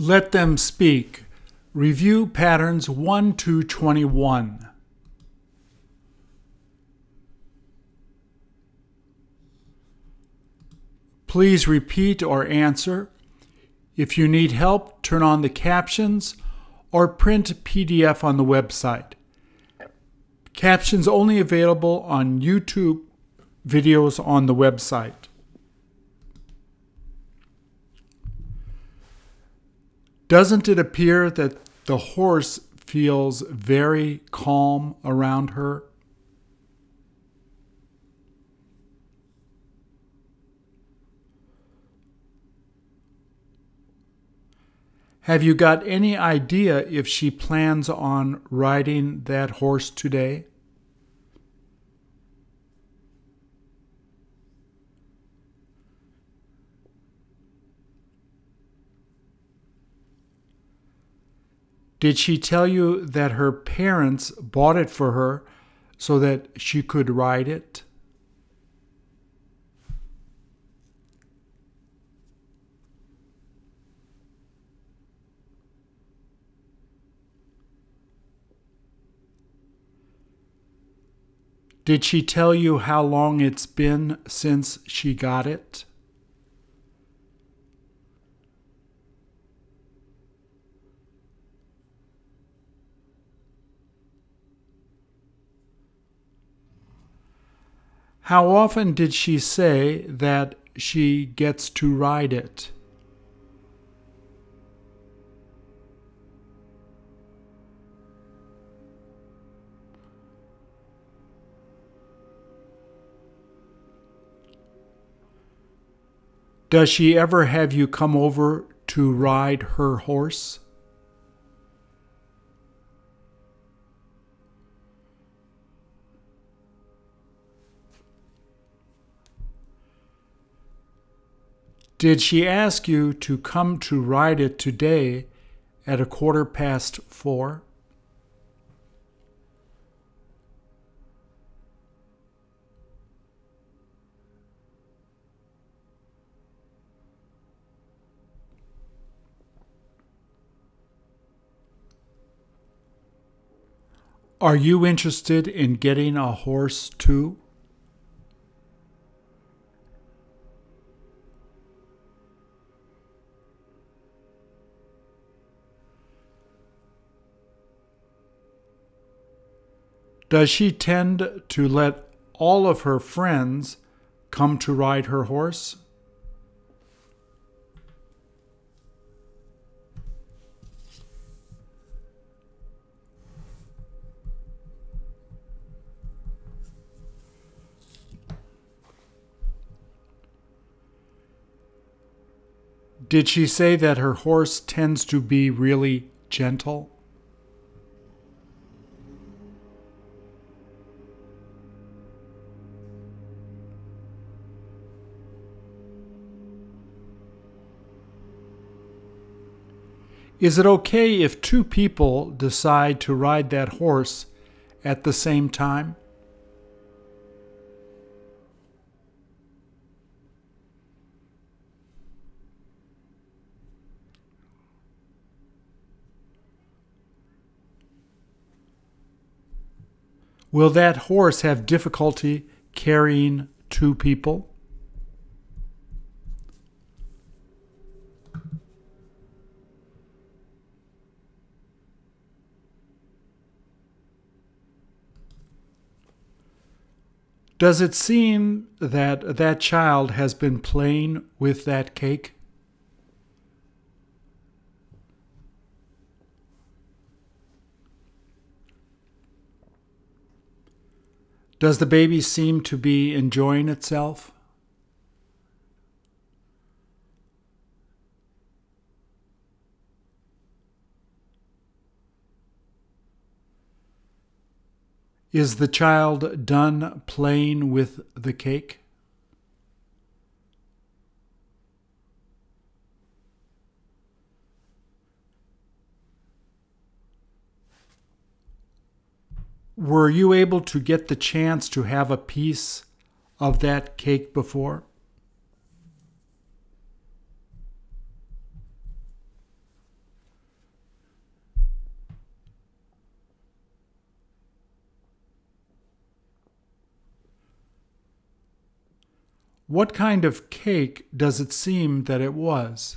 Let them speak. Review patterns 1 to 21. Please repeat or answer. If you need help, turn on the captions or print PDF on the website. Captions only available on YouTube videos on the website. Doesn't it appear that the horse feels very calm around her? Have you got any idea if she plans on riding that horse today? Did she tell you that her parents bought it for her so that she could ride it? Did she tell you how long it's been since she got it? How often did she say that she gets to ride it? Does she ever have you come over to ride her horse? Did she ask you to come to ride it today at a quarter past four? Are you interested in getting a horse too? Does she tend to let all of her friends come to ride her horse? Did she say that her horse tends to be really gentle? Is it okay if two people decide to ride that horse at the same time? Will that horse have difficulty carrying two people? Does it seem that that child has been playing with that cake? Does the baby seem to be enjoying itself? Is the child done playing with the cake? Were you able to get the chance to have a piece of that cake before? What kind of cake does it seem that it was?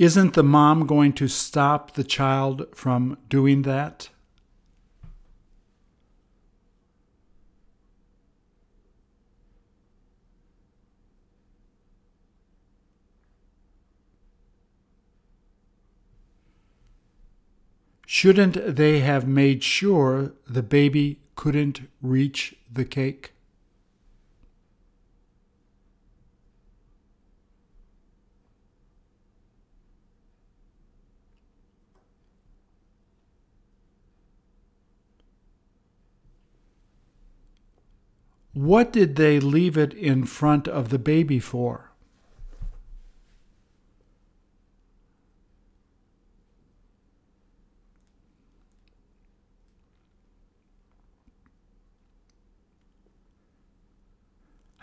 Isn't the mom going to stop the child from doing that? Shouldn't they have made sure the baby couldn't reach the cake? What did they leave it in front of the baby for?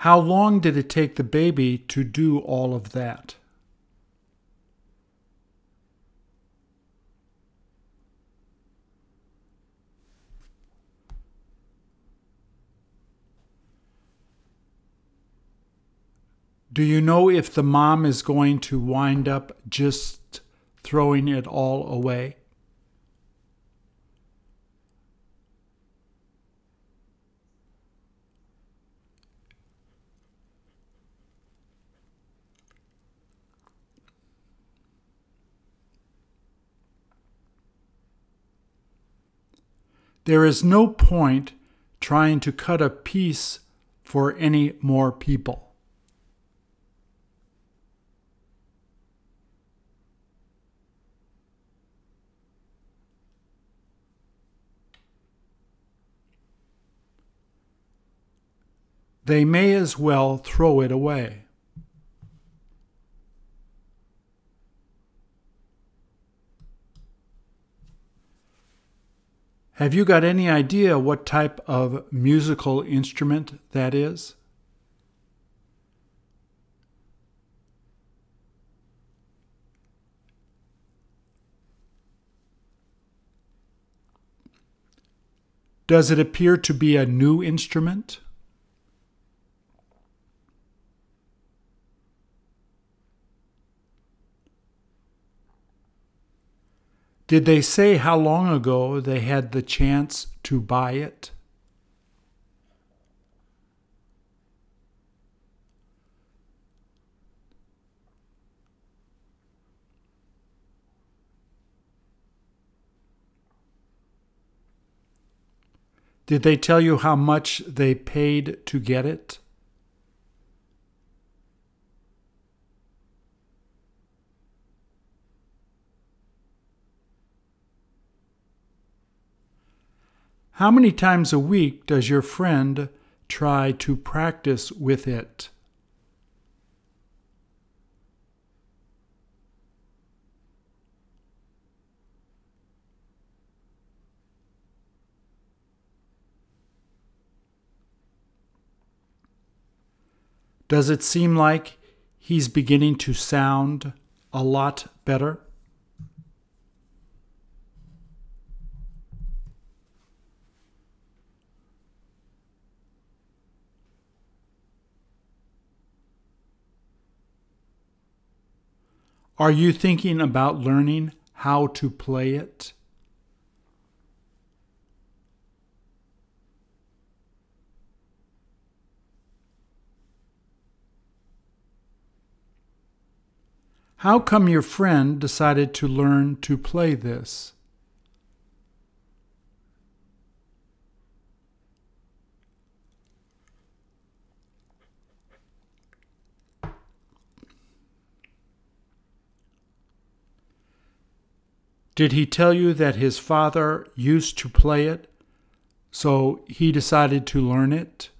How long did it take the baby to do all of that? Do you know if the mom is going to wind up just throwing it all away? There is no point trying to cut a piece for any more people. they may as well throw it away. Have you got any idea what type of musical instrument that is? Does it appear to be a new instrument? Did they say how long ago they had the chance to buy it? Did they tell you how much they paid to get it? How many times a week does your friend try to practice with it? Does it seem like he's beginning to sound a lot better? Are you thinking about learning how to play it? How come your friend decided to learn to play this? Did he tell you that his father used to play it, so he decided to learn it?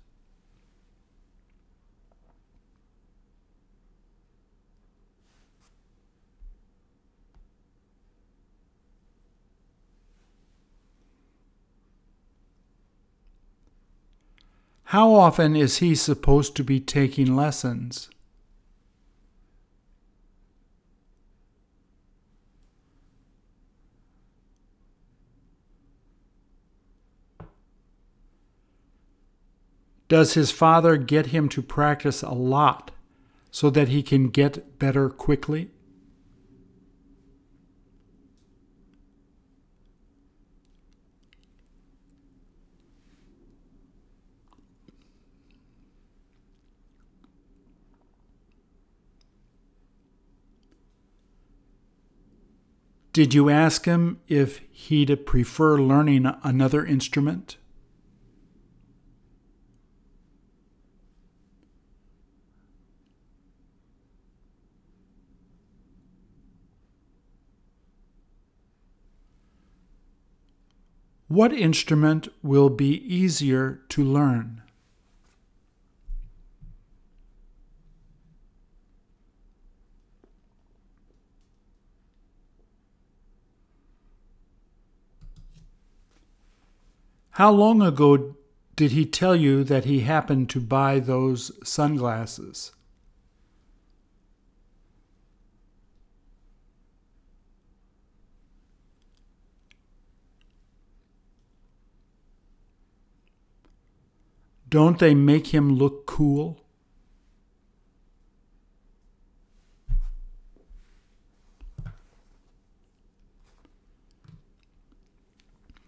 How often is he supposed to be taking lessons? Does his father get him to practice a lot so that he can get better quickly? Did you ask him if he'd prefer learning another instrument? What instrument will be easier to learn? How long ago did he tell you that he happened to buy those sunglasses? Don't they make him look cool?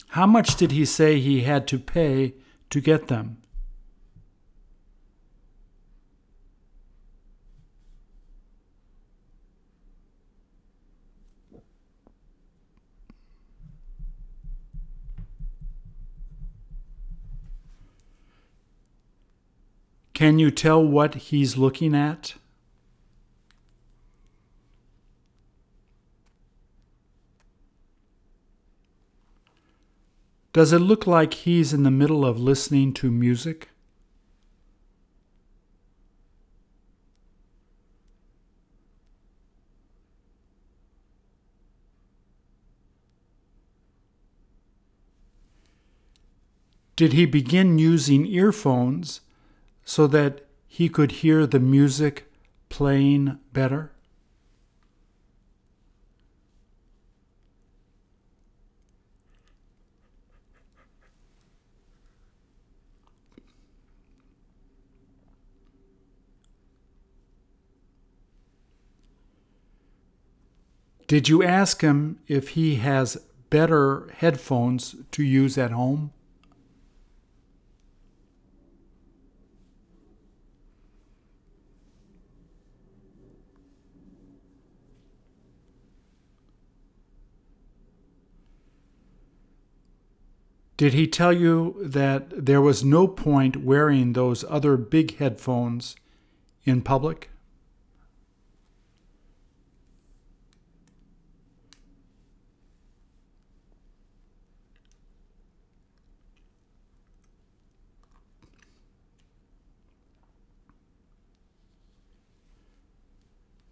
How much did he say he had to pay to get them? Can you tell what he's looking at? Does it look like he's in the middle of listening to music? Did he begin using earphones so that he could hear the music playing better? Did you ask him if he has better headphones to use at home? Did he tell you that there was no point wearing those other big headphones in public?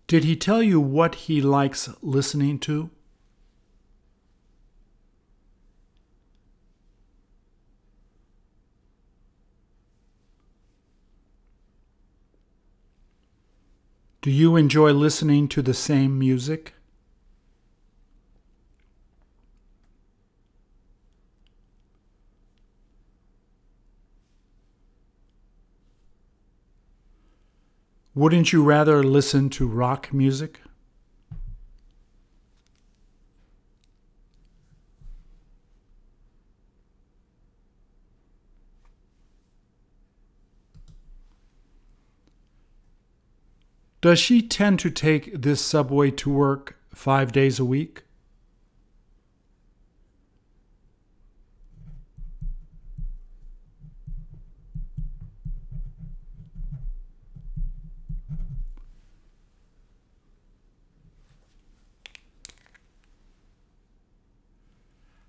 Did he tell you what he likes listening to? Do you enjoy listening to the same music? Wouldn't you rather listen to rock music? Does she tend to take this subway to work five days a week?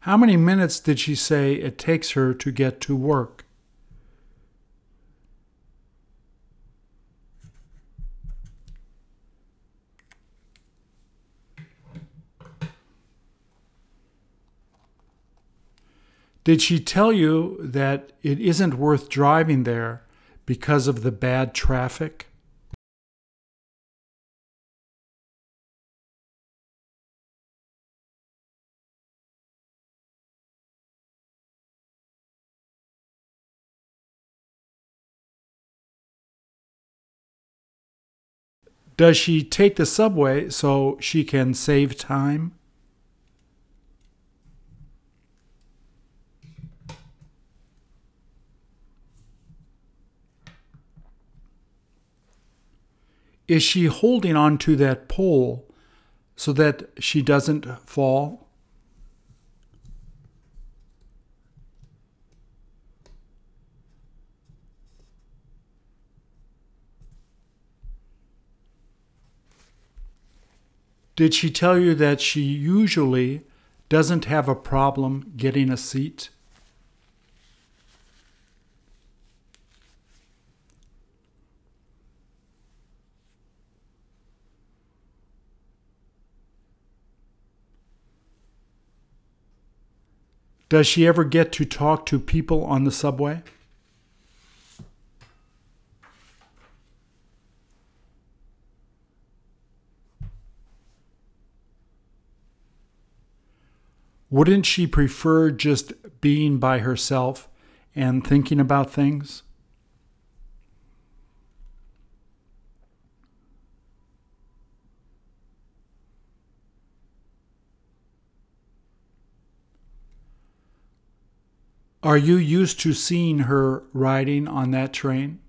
How many minutes did she say it takes her to get to work? Did she tell you that it isn't worth driving there because of the bad traffic? Does she take the subway so she can save time? Is she holding on to that pole so that she doesn't fall? Did she tell you that she usually doesn't have a problem getting a seat? Does she ever get to talk to people on the subway? Wouldn't she prefer just being by herself and thinking about things? Are you used to seeing her riding on that train?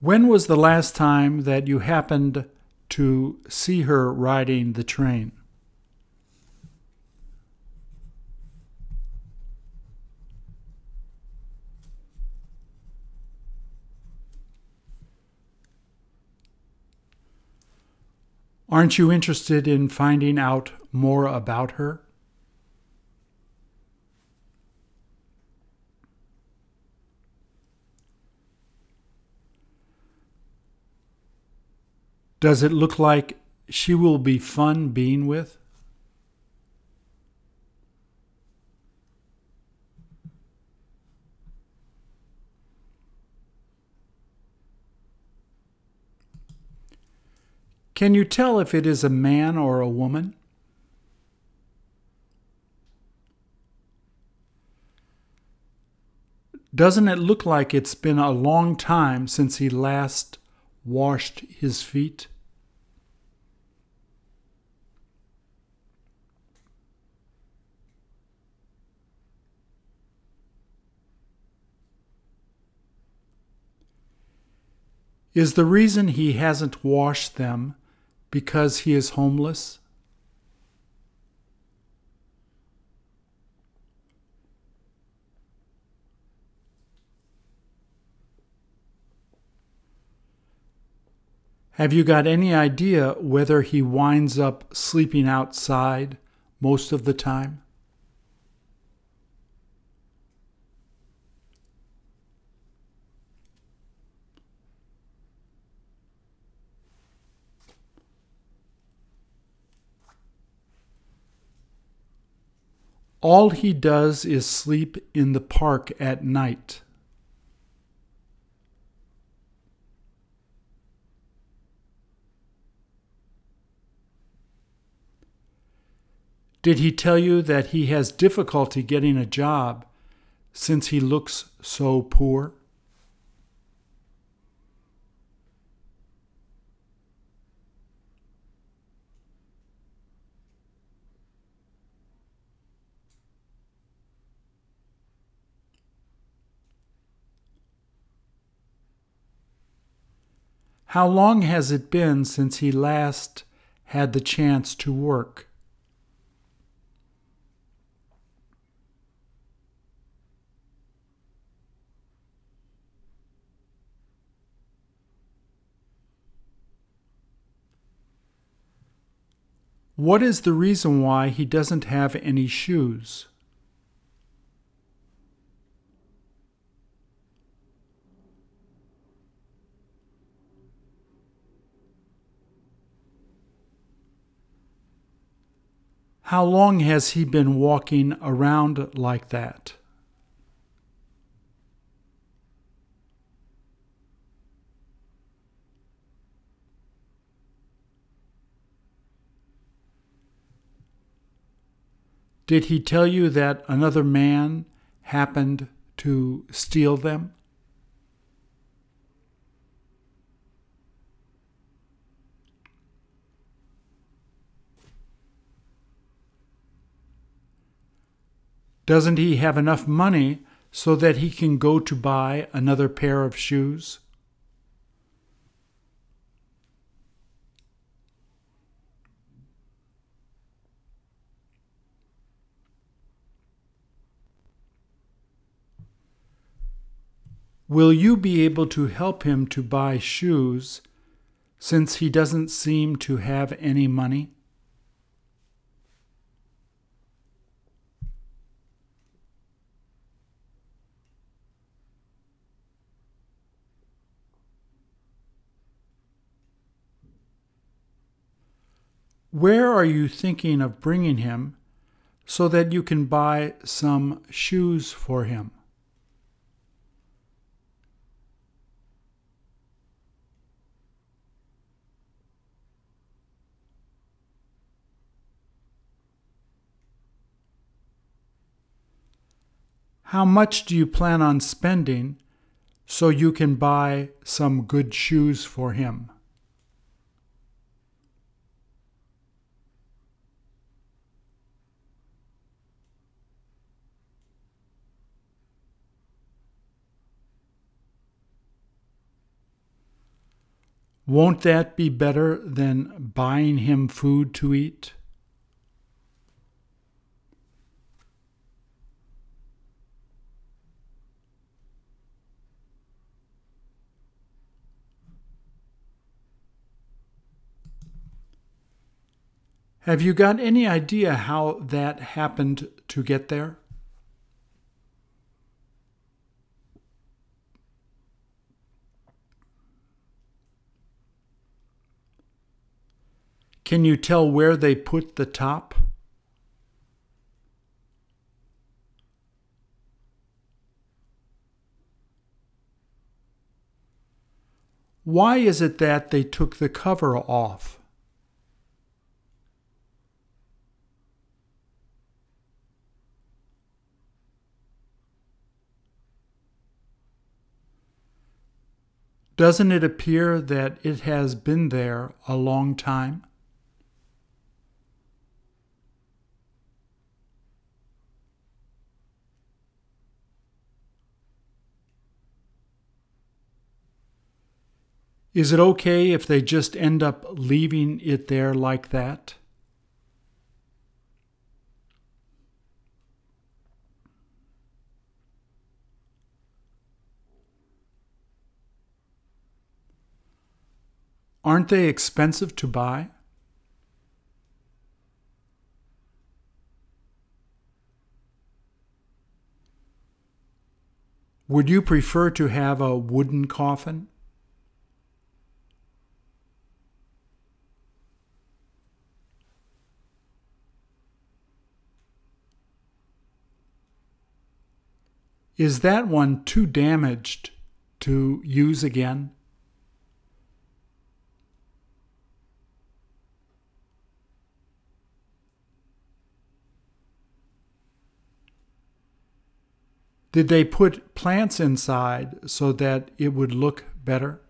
When was the last time that you happened to see her riding the train? Aren't you interested in finding out more about her? Does it look like she will be fun being with? Can you tell if it is a man or a woman? Doesn't it look like it's been a long time since he last washed his feet? Is the reason he hasn't washed them because he is homeless? Have you got any idea whether he winds up sleeping outside most of the time? All he does is sleep in the park at night. Did he tell you that he has difficulty getting a job since he looks so poor? How long has it been since he last had the chance to work? What is the reason why he doesn't have any shoes? How long has he been walking around like that? Did he tell you that another man happened to steal them? Doesn't he have enough money so that he can go to buy another pair of shoes? Will you be able to help him to buy shoes since he doesn't seem to have any money? Where are you thinking of bringing him so that you can buy some shoes for him? How much do you plan on spending so you can buy some good shoes for him? Won't that be better than buying him food to eat? Have you got any idea how that happened to get there? Can you tell where they put the top? Why is it that they took the cover off? Doesn't it appear that it has been there a long time? Is it okay if they just end up leaving it there like that? Aren't they expensive to buy? Would you prefer to have a wooden coffin? Is that one too damaged to use again? Did they put plants inside so that it would look better?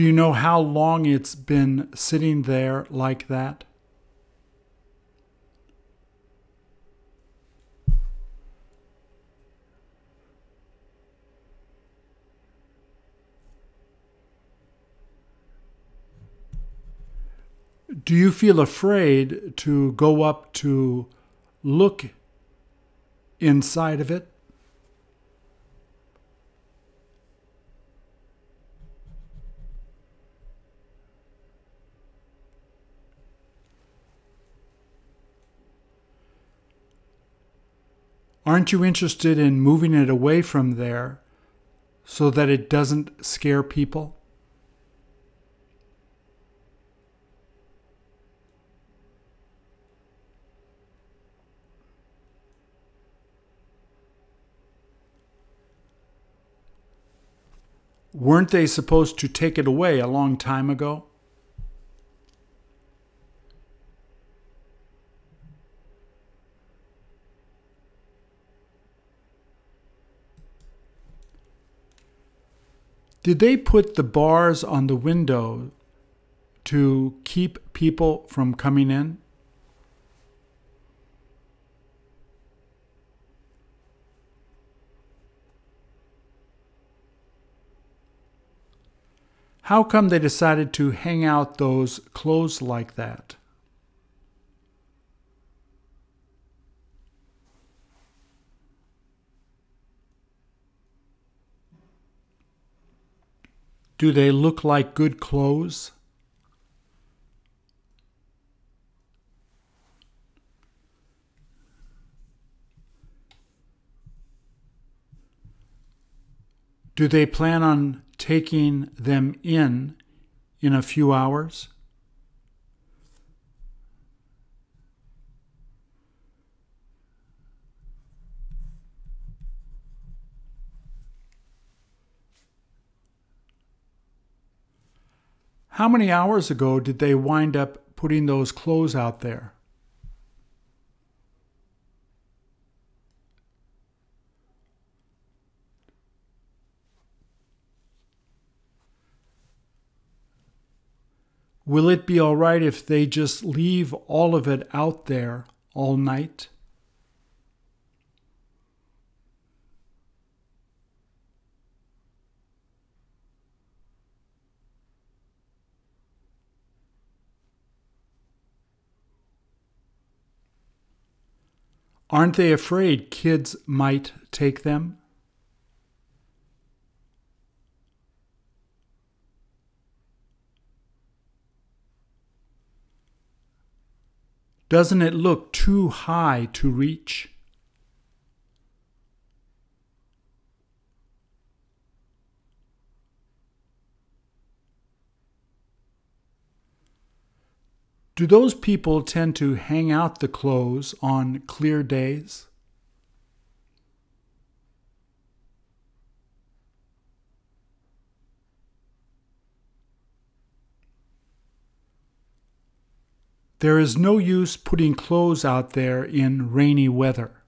Do you know how long it's been sitting there like that? Do you feel afraid to go up to look inside of it? Aren't you interested in moving it away from there so that it doesn't scare people? Weren't they supposed to take it away a long time ago? Did they put the bars on the window to keep people from coming in? How come they decided to hang out those clothes like that? Do they look like good clothes? Do they plan on taking them in in a few hours? How many hours ago did they wind up putting those clothes out there? Will it be all right if they just leave all of it out there all night? Aren't they afraid kids might take them? Doesn't it look too high to reach? Do those people tend to hang out the clothes on clear days? There is no use putting clothes out there in rainy weather.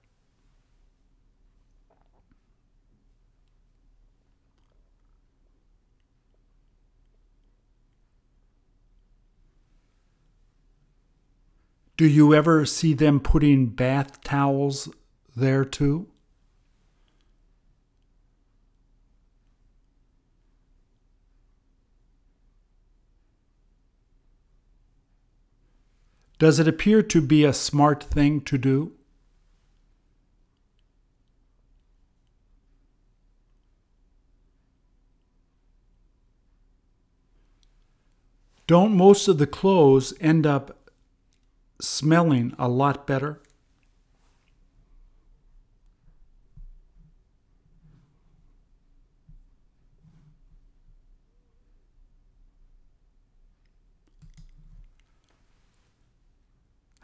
Do you ever see them putting bath towels there too? Does it appear to be a smart thing to do? Don't most of the clothes end up smelling a lot better.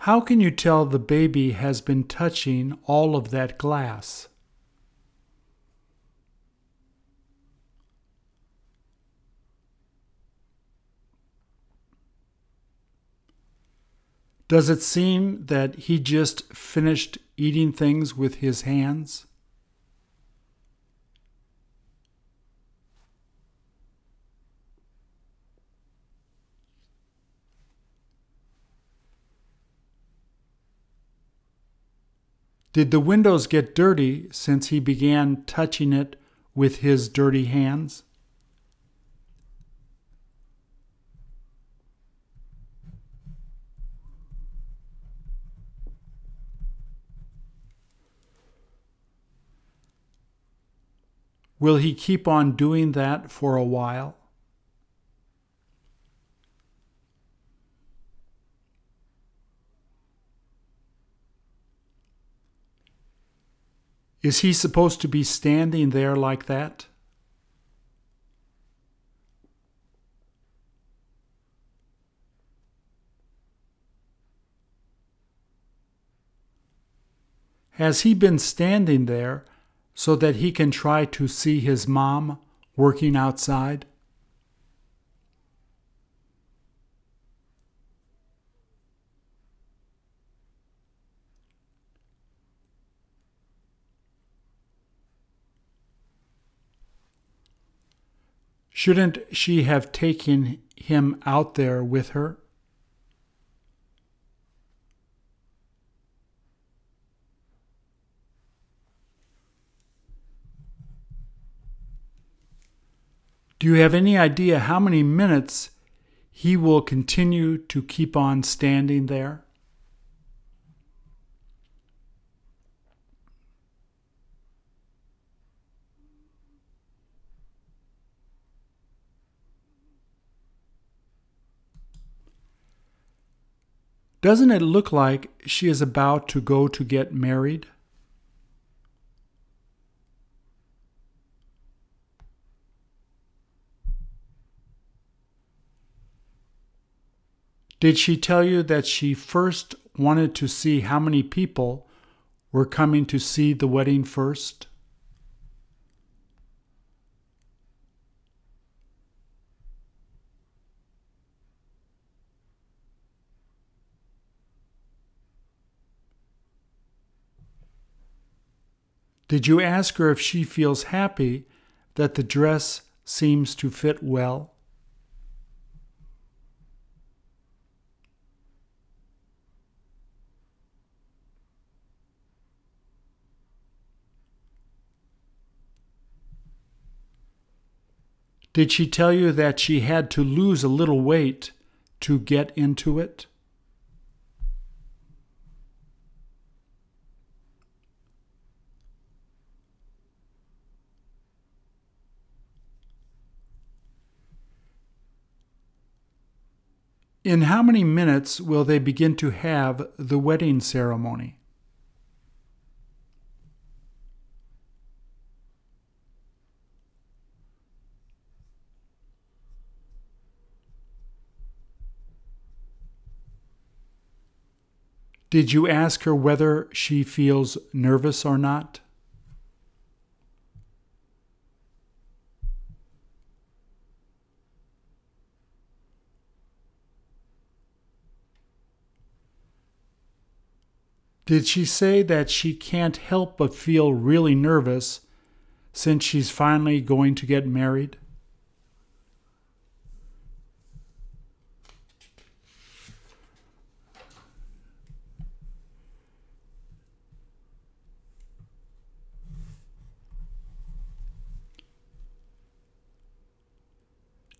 How can you tell the baby has been touching all of that glass? Does it seem that he just finished eating things with his hands? Did the windows get dirty since he began touching it with his dirty hands? Will he keep on doing that for a while? Is he supposed to be standing there like that? Has he been standing there so that he can try to see his mom working outside? Shouldn't she have taken him out there with her? Do you have any idea how many minutes he will continue to keep on standing there? Doesn't it look like she is about to go to get married? Did she tell you that she first wanted to see how many people were coming to see the wedding first? Did you ask her if she feels happy that the dress seems to fit well? Did she tell you that she had to lose a little weight to get into it? In how many minutes will they begin to have the wedding ceremony? Did you ask her whether she feels nervous or not? Did she say that she can't help but feel really nervous since she's finally going to get married?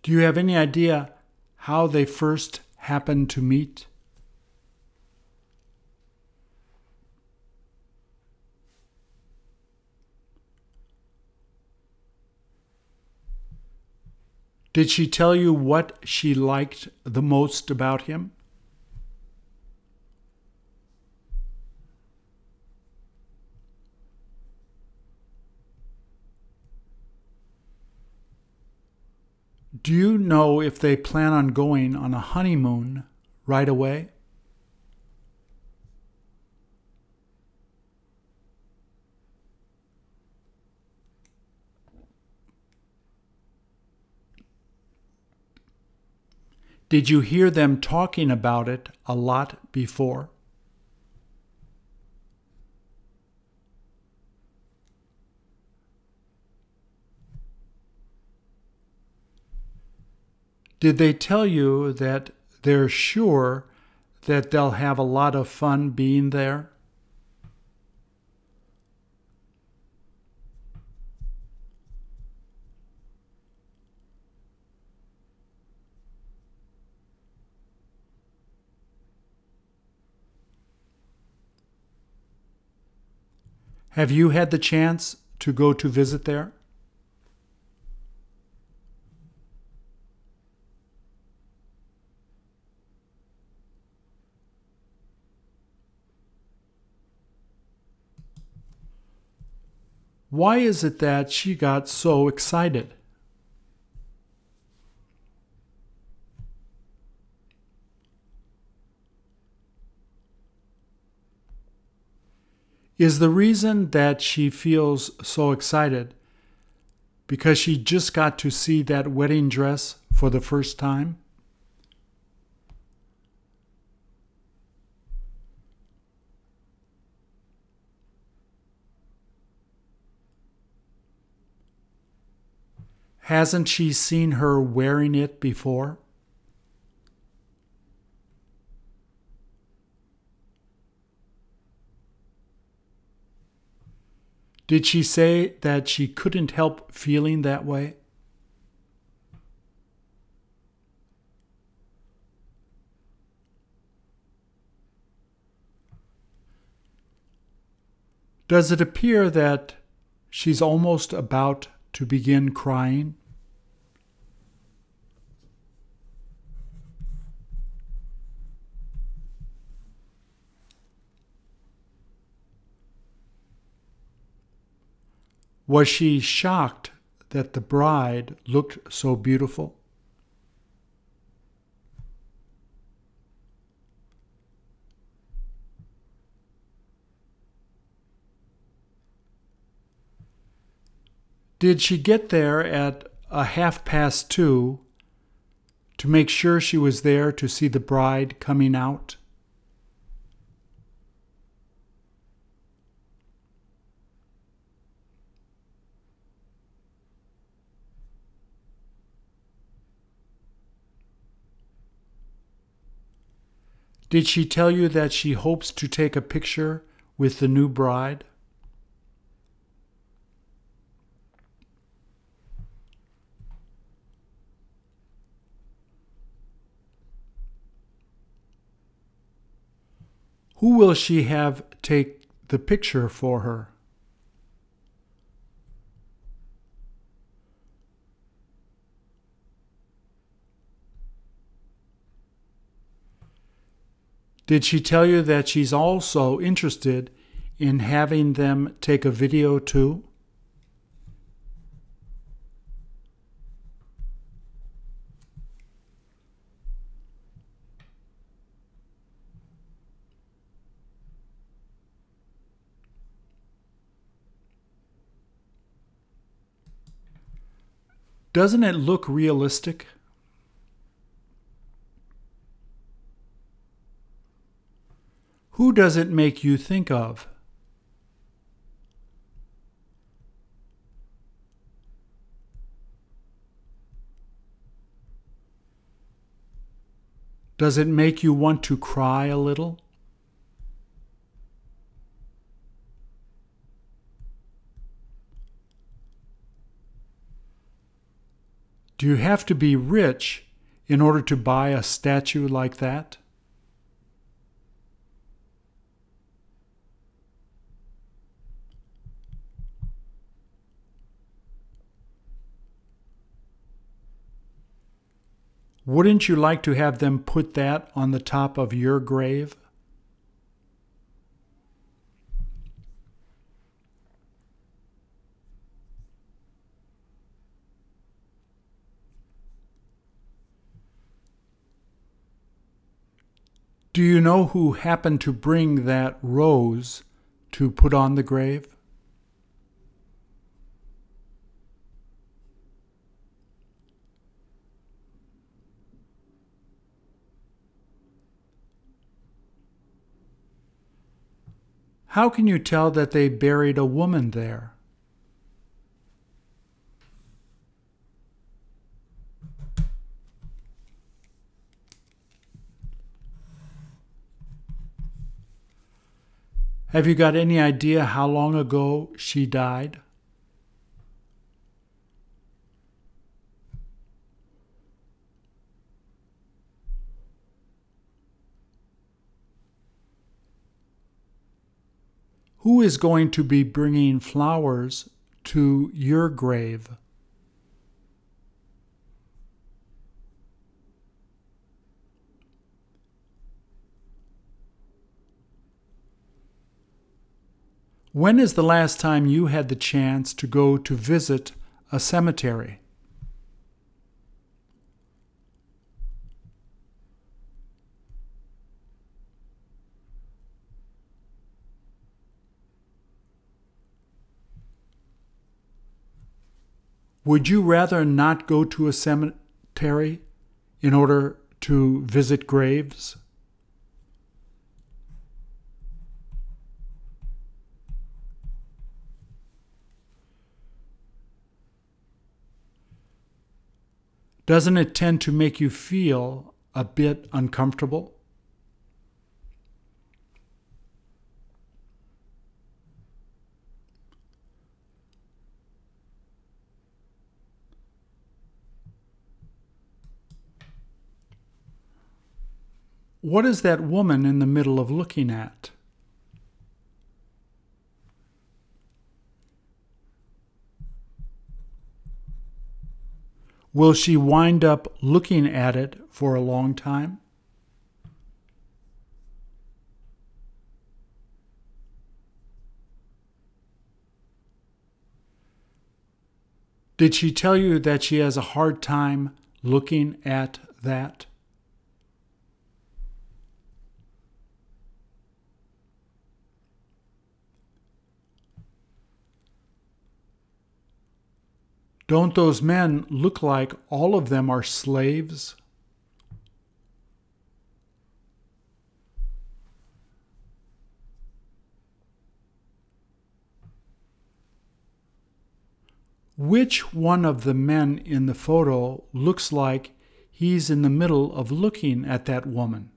Do you have any idea how they first happened to meet? Did she tell you what she liked the most about him? Do you know if they plan on going on a honeymoon right away? Did you hear them talking about it a lot before? Did they tell you that they're sure that they'll have a lot of fun being there? Have you had the chance to go to visit there? Why is it that she got so excited? Is the reason that she feels so excited because she just got to see that wedding dress for the first time? Hasn't she seen her wearing it before? Did she say that she couldn't help feeling that way? Does it appear that she's almost about to begin crying? Was she shocked that the bride looked so beautiful? Did she get there at a half past two to make sure she was there to see the bride coming out? Did she tell you that she hopes to take a picture with the new bride? Who will she have take the picture for her? Did she tell you that she's also interested in having them take a video too? Doesn't it look realistic? Who does it make you think of? Does it make you want to cry a little? Do you have to be rich in order to buy a statue like that? Wouldn't you like to have them put that on the top of your grave? Do you know who happened to bring that rose to put on the grave? How can you tell that they buried a woman there? Have you got any idea how long ago she died? Who is going to be bringing flowers to your grave? When is the last time you had the chance to go to visit a cemetery? Would you rather not go to a cemetery in order to visit graves? Doesn't it tend to make you feel a bit uncomfortable? What is that woman in the middle of looking at? Will she wind up looking at it for a long time? Did she tell you that she has a hard time looking at that? Don't those men look like all of them are slaves? Which one of the men in the photo looks like he's in the middle of looking at that woman?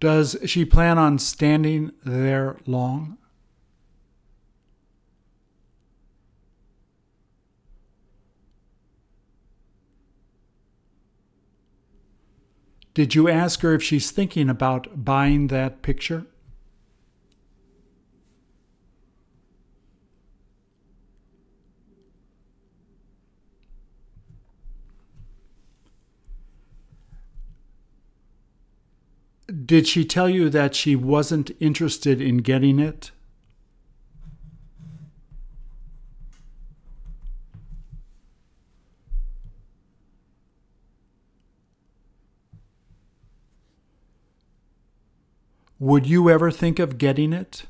Does she plan on standing there long? Did you ask her if she's thinking about buying that picture? Did she tell you that she wasn't interested in getting it? Would you ever think of getting it?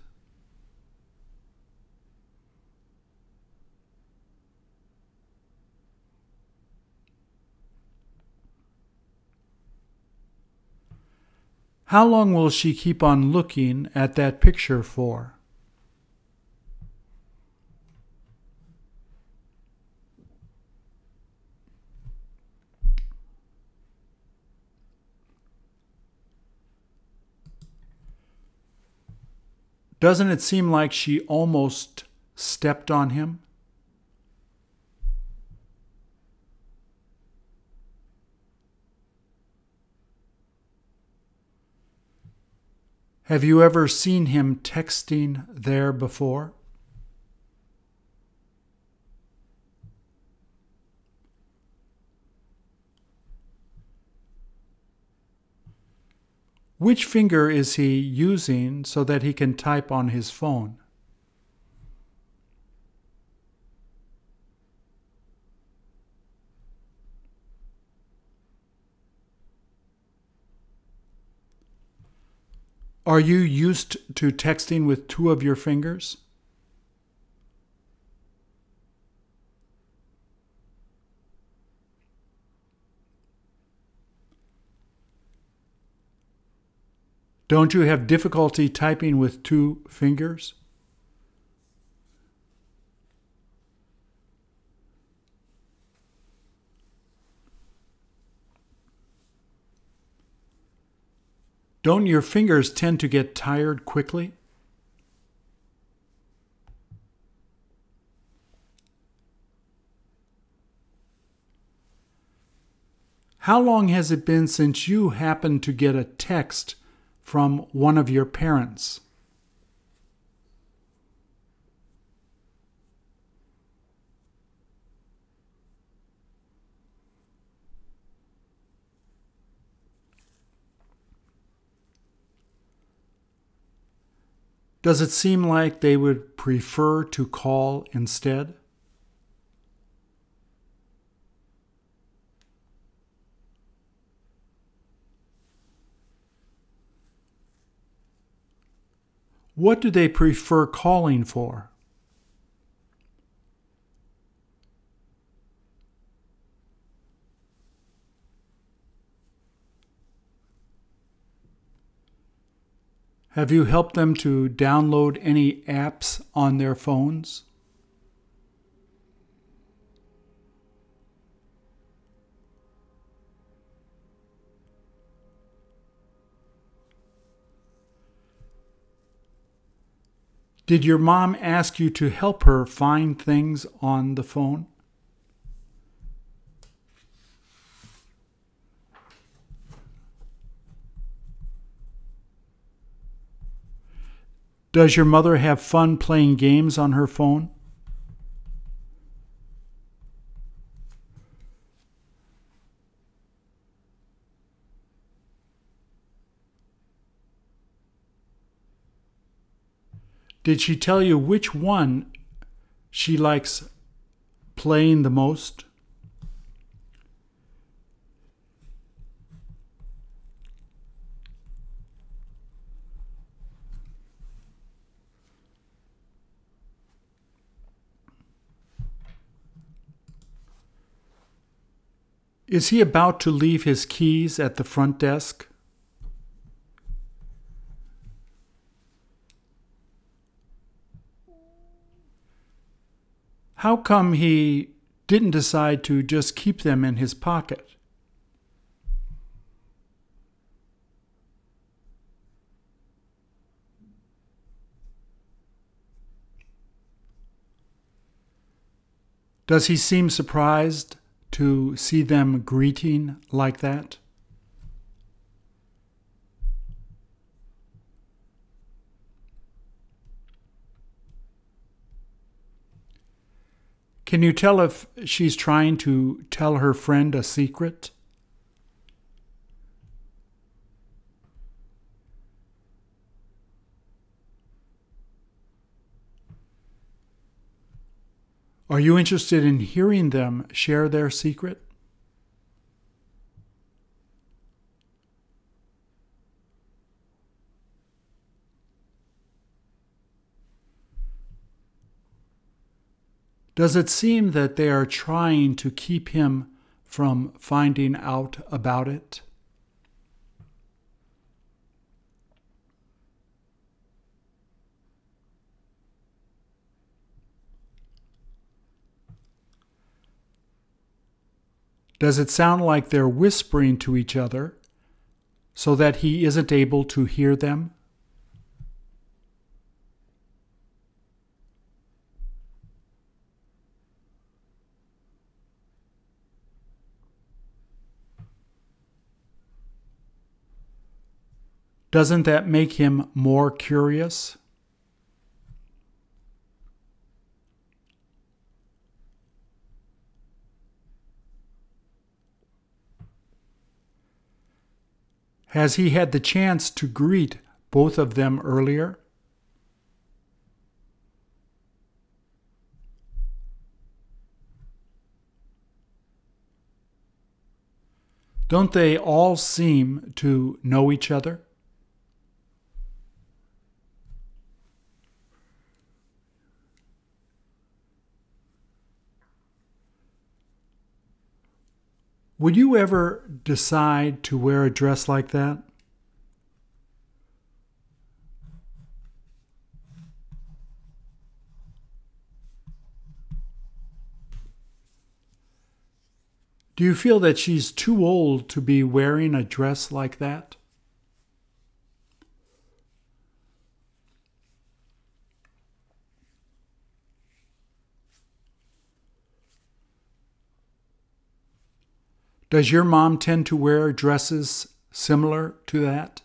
How long will she keep on looking at that picture for? Doesn't it seem like she almost stepped on him? Have you ever seen him texting there before? Which finger is he using so that he can type on his phone? Are you used to texting with two of your fingers? Don't you have difficulty typing with two fingers? Don't your fingers tend to get tired quickly? How long has it been since you happened to get a text from one of your parents? Does it seem like they would prefer to call instead? What do they prefer calling for? Have you helped them to download any apps on their phones? Did your mom ask you to help her find things on the phone? Does your mother have fun playing games on her phone? Did she tell you which one she likes playing the most? Is he about to leave his keys at the front desk? How come he didn't decide to just keep them in his pocket? Does he seem surprised to see them greeting like that? Can you tell if she's trying to tell her friend a secret? Are you interested in hearing them share their secret? Does it seem that they are trying to keep him from finding out about it? Does it sound like they're whispering to each other so that he isn't able to hear them? Doesn't that make him more curious? Has he had the chance to greet both of them earlier? Don't they all seem to know each other? Would you ever decide to wear a dress like that? Do you feel that she's too old to be wearing a dress like that? Does your mom tend to wear dresses similar to that?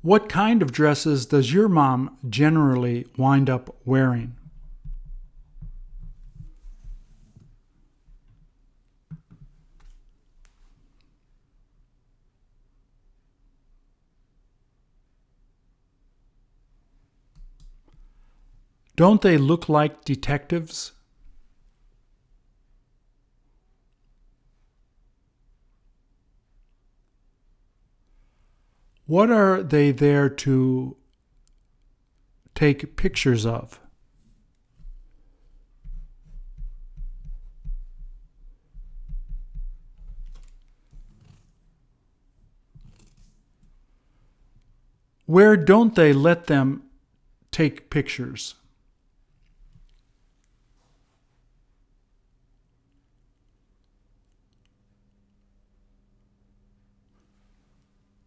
What kind of dresses does your mom generally wind up wearing? Don't they look like detectives? What are they there to take pictures of? Where don't they let them take pictures?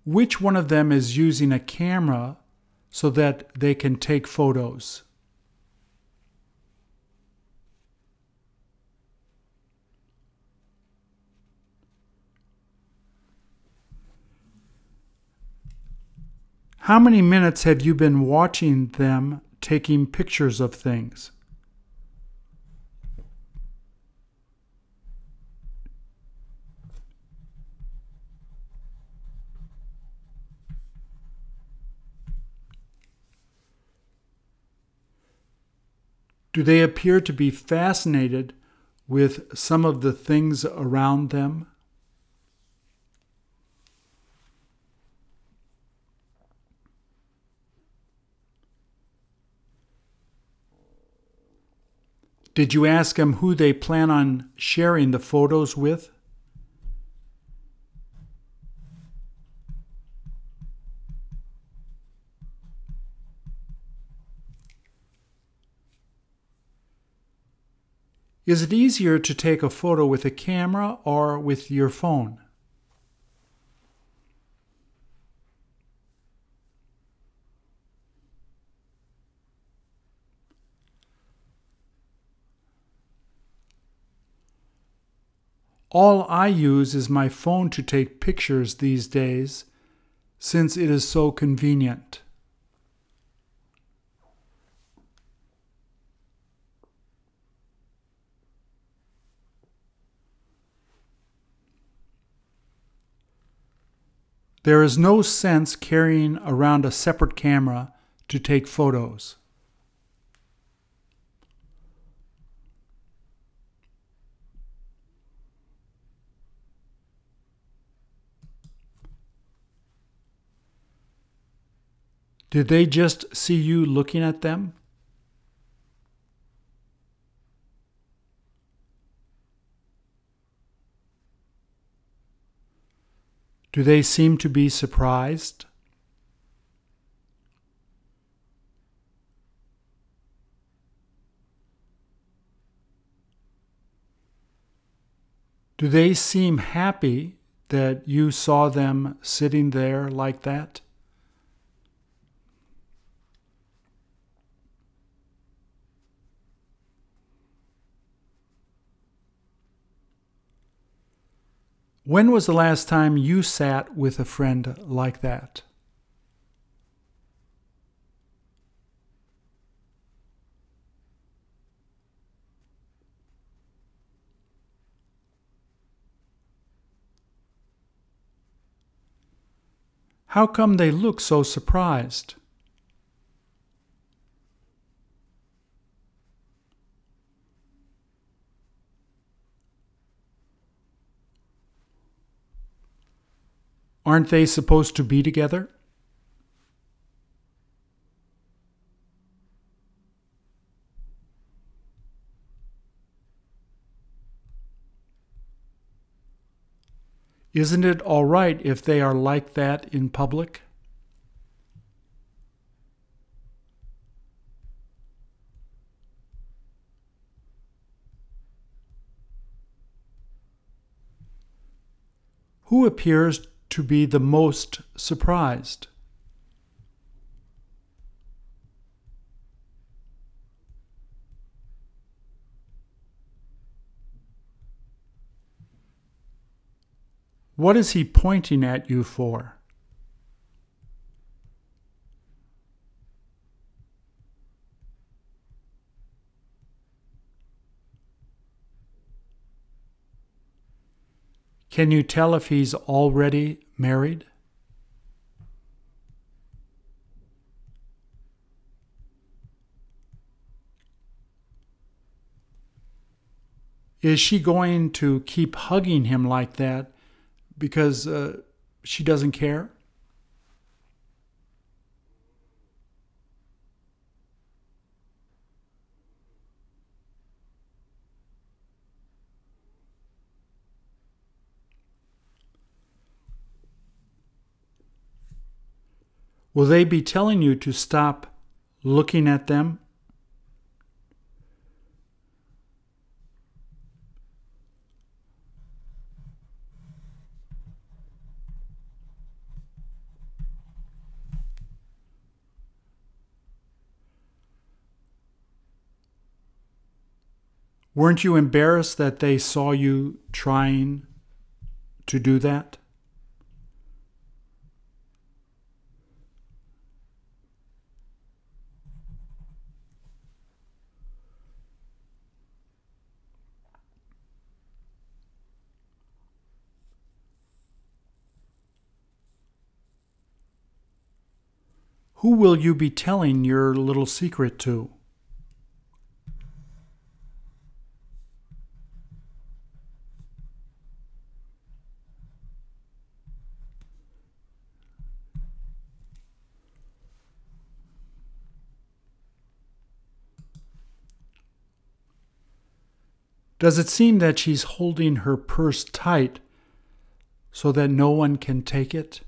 Which one of them is using a camera so that they can take photos? How many minutes have you been watching them taking pictures of things? Do they appear to be fascinated with some of the things around them? Did you ask them who they plan on sharing the photos with? Is it easier to take a photo with a camera or with your phone? All I use is my phone to take pictures these days since it is so convenient. There is no sense carrying around a separate camera to take photos. Did they just see you looking at them? Do they seem to be surprised? Do they seem happy that you saw them sitting there like that? When was the last time you sat with a friend like that? How come they look so surprised? Aren't they supposed to be together? Isn't it all right if they are like that in public? Who appears to be the most surprised? What is he pointing at you for? Can you tell if he's already married? Is she going to keep hugging him like that because uh, she doesn't care? Will they be telling you to stop looking at them? Weren't you embarrassed that they saw you trying to do that? Who will you be telling your little secret to? Does it seem that she's holding her purse tight so that no one can take it?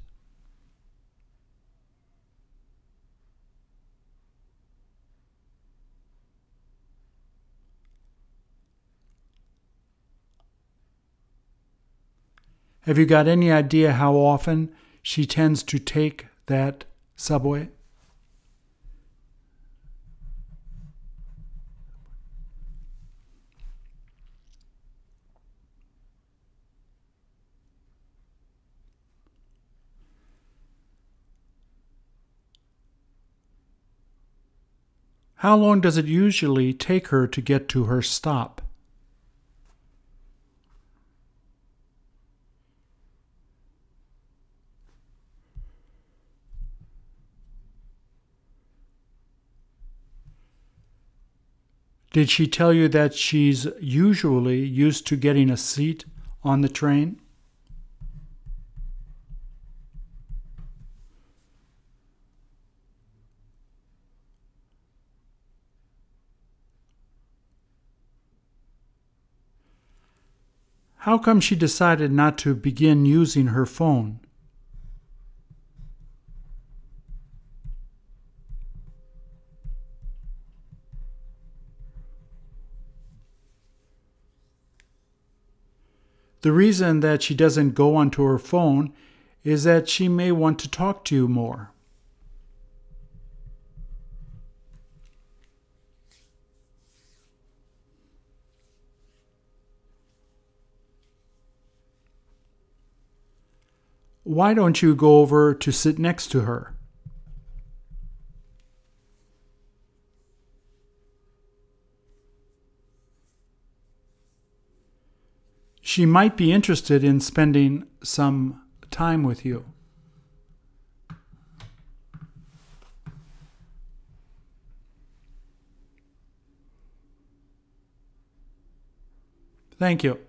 Have you got any idea how often she tends to take that subway? How long does it usually take her to get to her stop? Did she tell you that she's usually used to getting a seat on the train? How come she decided not to begin using her phone? The reason that she doesn't go onto her phone is that she may want to talk to you more. why don't you go over to sit next to her? She might be interested in spending some time with you. Thank you.